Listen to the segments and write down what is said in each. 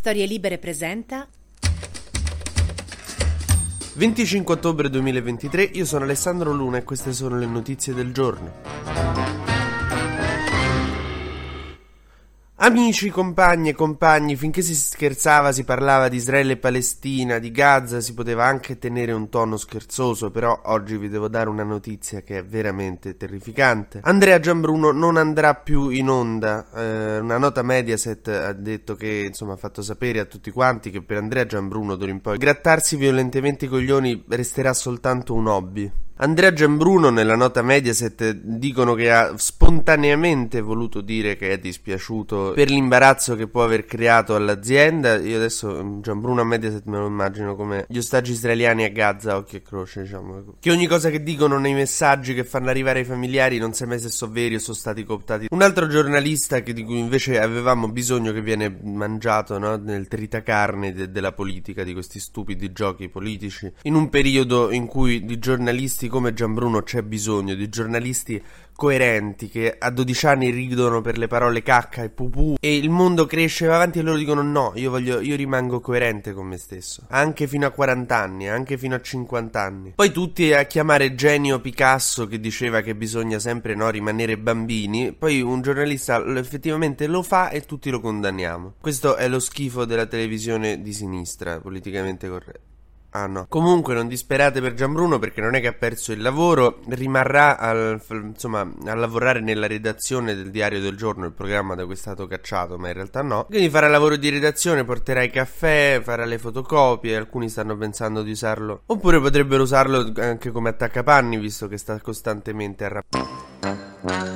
Storie Libere presenta 25 ottobre 2023, io sono Alessandro Luna e queste sono le notizie del giorno. Amici, compagni e compagni, finché si scherzava, si parlava di Israele e Palestina, di Gaza, si poteva anche tenere un tono scherzoso, però oggi vi devo dare una notizia che è veramente terrificante. Andrea Giambruno non andrà più in onda. Eh, una nota Mediaset ha detto che, insomma, ha fatto sapere a tutti quanti che per Andrea Giambruno d'ora in poi grattarsi violentemente i coglioni resterà soltanto un hobby. Andrea Giambruno nella nota Mediaset dicono che ha spontaneamente voluto dire che è dispiaciuto per l'imbarazzo che può aver creato all'azienda. Io adesso mm, Giambruno a Mediaset me lo immagino come gli ostaggi israeliani a Gaza, occhio e croce, diciamo. Che ogni cosa che dicono nei messaggi che fanno arrivare ai familiari non si mai se sono veri o sono stati cooptati. Un altro giornalista che, di cui invece avevamo bisogno che viene mangiato no? nel tritacarne de- della politica, di questi stupidi giochi politici, in un periodo in cui di giornalisti come Gianbruno c'è bisogno di giornalisti coerenti che a 12 anni ridono per le parole cacca e pupù e il mondo cresce va avanti e loro dicono no, io, voglio, io rimango coerente con me stesso, anche fino a 40 anni, anche fino a 50 anni. Poi tutti a chiamare genio Picasso che diceva che bisogna sempre no, rimanere bambini, poi un giornalista effettivamente lo fa e tutti lo condanniamo. Questo è lo schifo della televisione di sinistra, politicamente corretta. Ah no. Comunque non disperate per Gianbruno perché non è che ha perso il lavoro, rimarrà al, insomma, a lavorare nella redazione del Diario del Giorno, il programma da cui è stato cacciato, ma in realtà no. Quindi farà lavoro di redazione, porterà i caffè, farà le fotocopie, alcuni stanno pensando di usarlo. Oppure potrebbero usarlo anche come attaccapanni, visto che sta costantemente arrabbiato.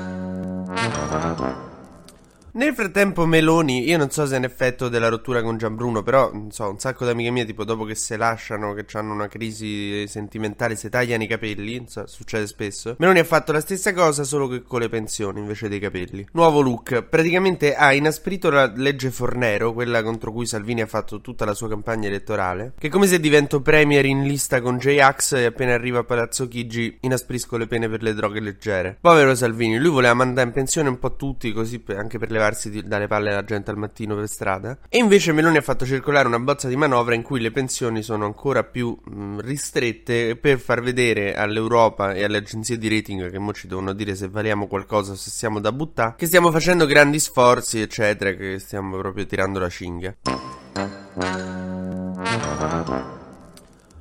Nel frattempo Meloni, io non so se è un effetto della rottura con Gianbruno, però non so, un sacco di amiche mie, tipo dopo che se lasciano, che hanno una crisi sentimentale, si tagliano i capelli, so, succede spesso. Meloni ha fatto la stessa cosa solo che con le pensioni invece dei capelli. Nuovo look, praticamente ha inasprito la legge Fornero, quella contro cui Salvini ha fatto tutta la sua campagna elettorale, che come se divento premier in lista con J-Ax e appena arriva a Palazzo Chigi inasprisco le pene per le droghe leggere. Povero Salvini, lui voleva mandare in pensione un po' tutti così anche per le levarsi dalle palle alla gente al mattino per strada. E invece Meloni ha fatto circolare una bozza di manovra in cui le pensioni sono ancora più mh, ristrette per far vedere all'Europa e alle agenzie di rating che mo ci devono dire se valiamo qualcosa o se siamo da buttare, che stiamo facendo grandi sforzi, eccetera, che stiamo proprio tirando la cinghia.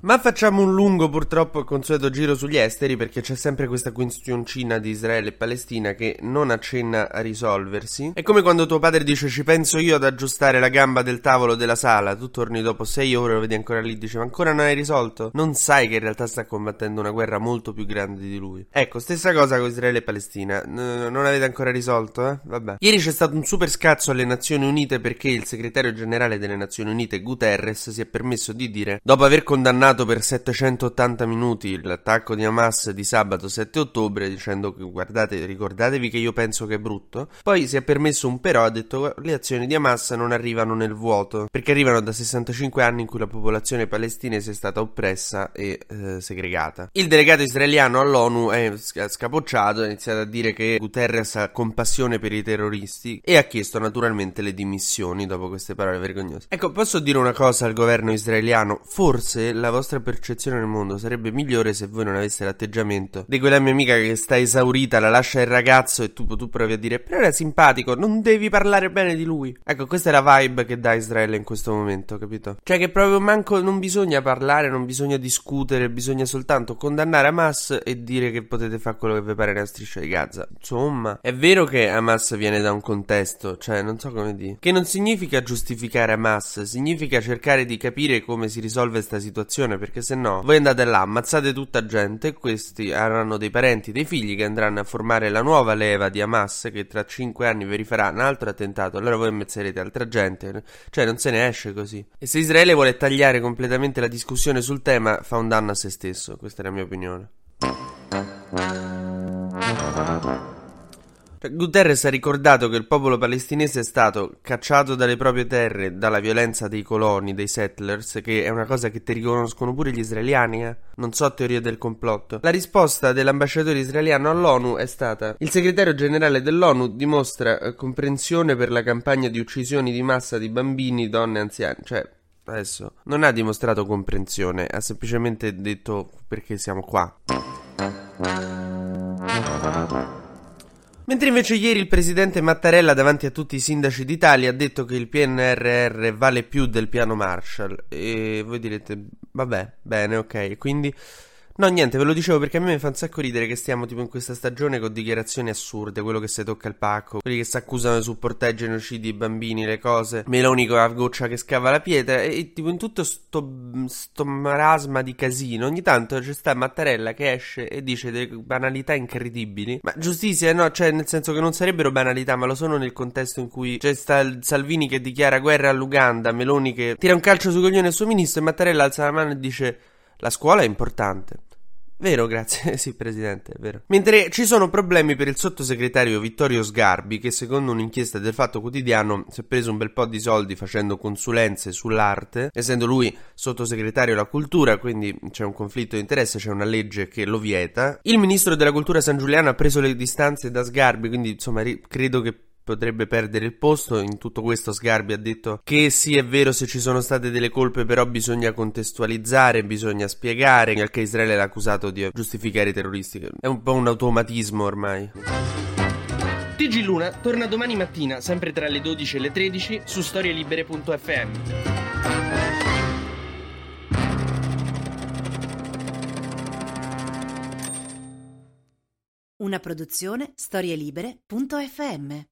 Ma facciamo un lungo purtroppo consueto giro sugli esteri perché c'è sempre questa questioncina di Israele e Palestina che non accenna a risolversi. È come quando tuo padre dice ci penso io ad aggiustare la gamba del tavolo della sala, tu torni dopo sei ore e lo vedi ancora lì e dici ma ancora non hai risolto? Non sai che in realtà sta combattendo una guerra molto più grande di lui. Ecco, stessa cosa con Israele e Palestina. Non avete ancora risolto, eh? Vabbè. Ieri c'è stato un super scazzo alle Nazioni Unite perché il segretario generale delle Nazioni Unite Guterres si è permesso di dire dopo aver condannato per 780 minuti l'attacco di Hamas di sabato 7 ottobre dicendo che guardate, ricordatevi che io penso che è brutto. Poi si è permesso un però, ha detto le azioni di Hamas non arrivano nel vuoto, perché arrivano da 65 anni in cui la popolazione palestinese è stata oppressa e eh, segregata. Il delegato israeliano all'ONU è scapocciato, ha iniziato a dire che Guterres ha compassione per i terroristi e ha chiesto naturalmente le dimissioni dopo queste parole vergognose. Ecco, posso dire una cosa al governo israeliano? Forse la vostra vostra percezione del mondo sarebbe migliore se voi non aveste l'atteggiamento di quella mia amica che sta esaurita, la lascia il ragazzo e tu, tu provi a dire però era simpatico, non devi parlare bene di lui. Ecco, questa è la vibe che dà Israele in questo momento, capito? Cioè che proprio manco non bisogna parlare, non bisogna discutere, bisogna soltanto condannare Hamas e dire che potete fare quello che vi pare nella striscia di Gaza. Insomma, è vero che Hamas viene da un contesto, cioè non so come dire, che non significa giustificare Hamas, significa cercare di capire come si risolve questa situazione attenzione perché se no voi andate là, ammazzate tutta gente questi avranno dei parenti, dei figli che andranno a formare la nuova leva di Hamas che tra 5 anni vi rifarà un altro attentato, allora voi ammazzerete altra gente, cioè non se ne esce così. E se Israele vuole tagliare completamente la discussione sul tema fa un danno a se stesso, questa è la mia opinione. Guterres ha ricordato che il popolo palestinese è stato cacciato dalle proprie terre dalla violenza dei coloni, dei settlers, che è una cosa che ti riconoscono pure gli israeliani, eh? Non so teorie del complotto. La risposta dell'ambasciatore israeliano all'ONU è stata: Il segretario generale dell'ONU dimostra eh, comprensione per la campagna di uccisioni di massa di bambini, donne e anziani. Cioè, adesso non ha dimostrato comprensione, ha semplicemente detto perché siamo qua. Mentre invece ieri il presidente Mattarella davanti a tutti i sindaci d'Italia ha detto che il PNRR vale più del piano Marshall. E voi direte vabbè, bene, ok, quindi No, niente, ve lo dicevo perché a me fa un sacco ridere che stiamo tipo in questa stagione con dichiarazioni assurde, quello che si tocca il pacco, quelli che si accusano di supportare i genocidi, i bambini, le cose, Meloni con la goccia che scava la pietra e, tipo in tutto sto, sto marasma di casino, ogni tanto c'è sta Mattarella che esce e dice delle banalità incredibili, ma giustizia, no, cioè nel senso che non sarebbero banalità, ma lo sono nel contesto in cui c'è sta Salvini che dichiara guerra all'Uganda, Meloni che tira un calcio sui coglioni al suo ministro e Mattarella alza la mano e dice la scuola è importante. Vero, grazie. sì, presidente, è vero. Mentre ci sono problemi per il sottosegretario Vittorio Sgarbi, che secondo un'inchiesta del Fatto Quotidiano si è preso un bel po' di soldi facendo consulenze sull'arte, essendo lui sottosegretario alla cultura, quindi c'è un conflitto di interesse, c'è una legge che lo vieta. Il ministro della cultura San Giuliano ha preso le distanze da Sgarbi, quindi insomma credo che potrebbe perdere il posto. In tutto questo Sgarbi ha detto che sì è vero se ci sono state delle colpe però bisogna contestualizzare, bisogna spiegare, anche Israele l'ha accusato di giustificare i terroristi. È un po' un automatismo ormai. TG Luna torna domani mattina, sempre tra le 12 e le 13, su storielibere.fm. Una produzione storielibere.fm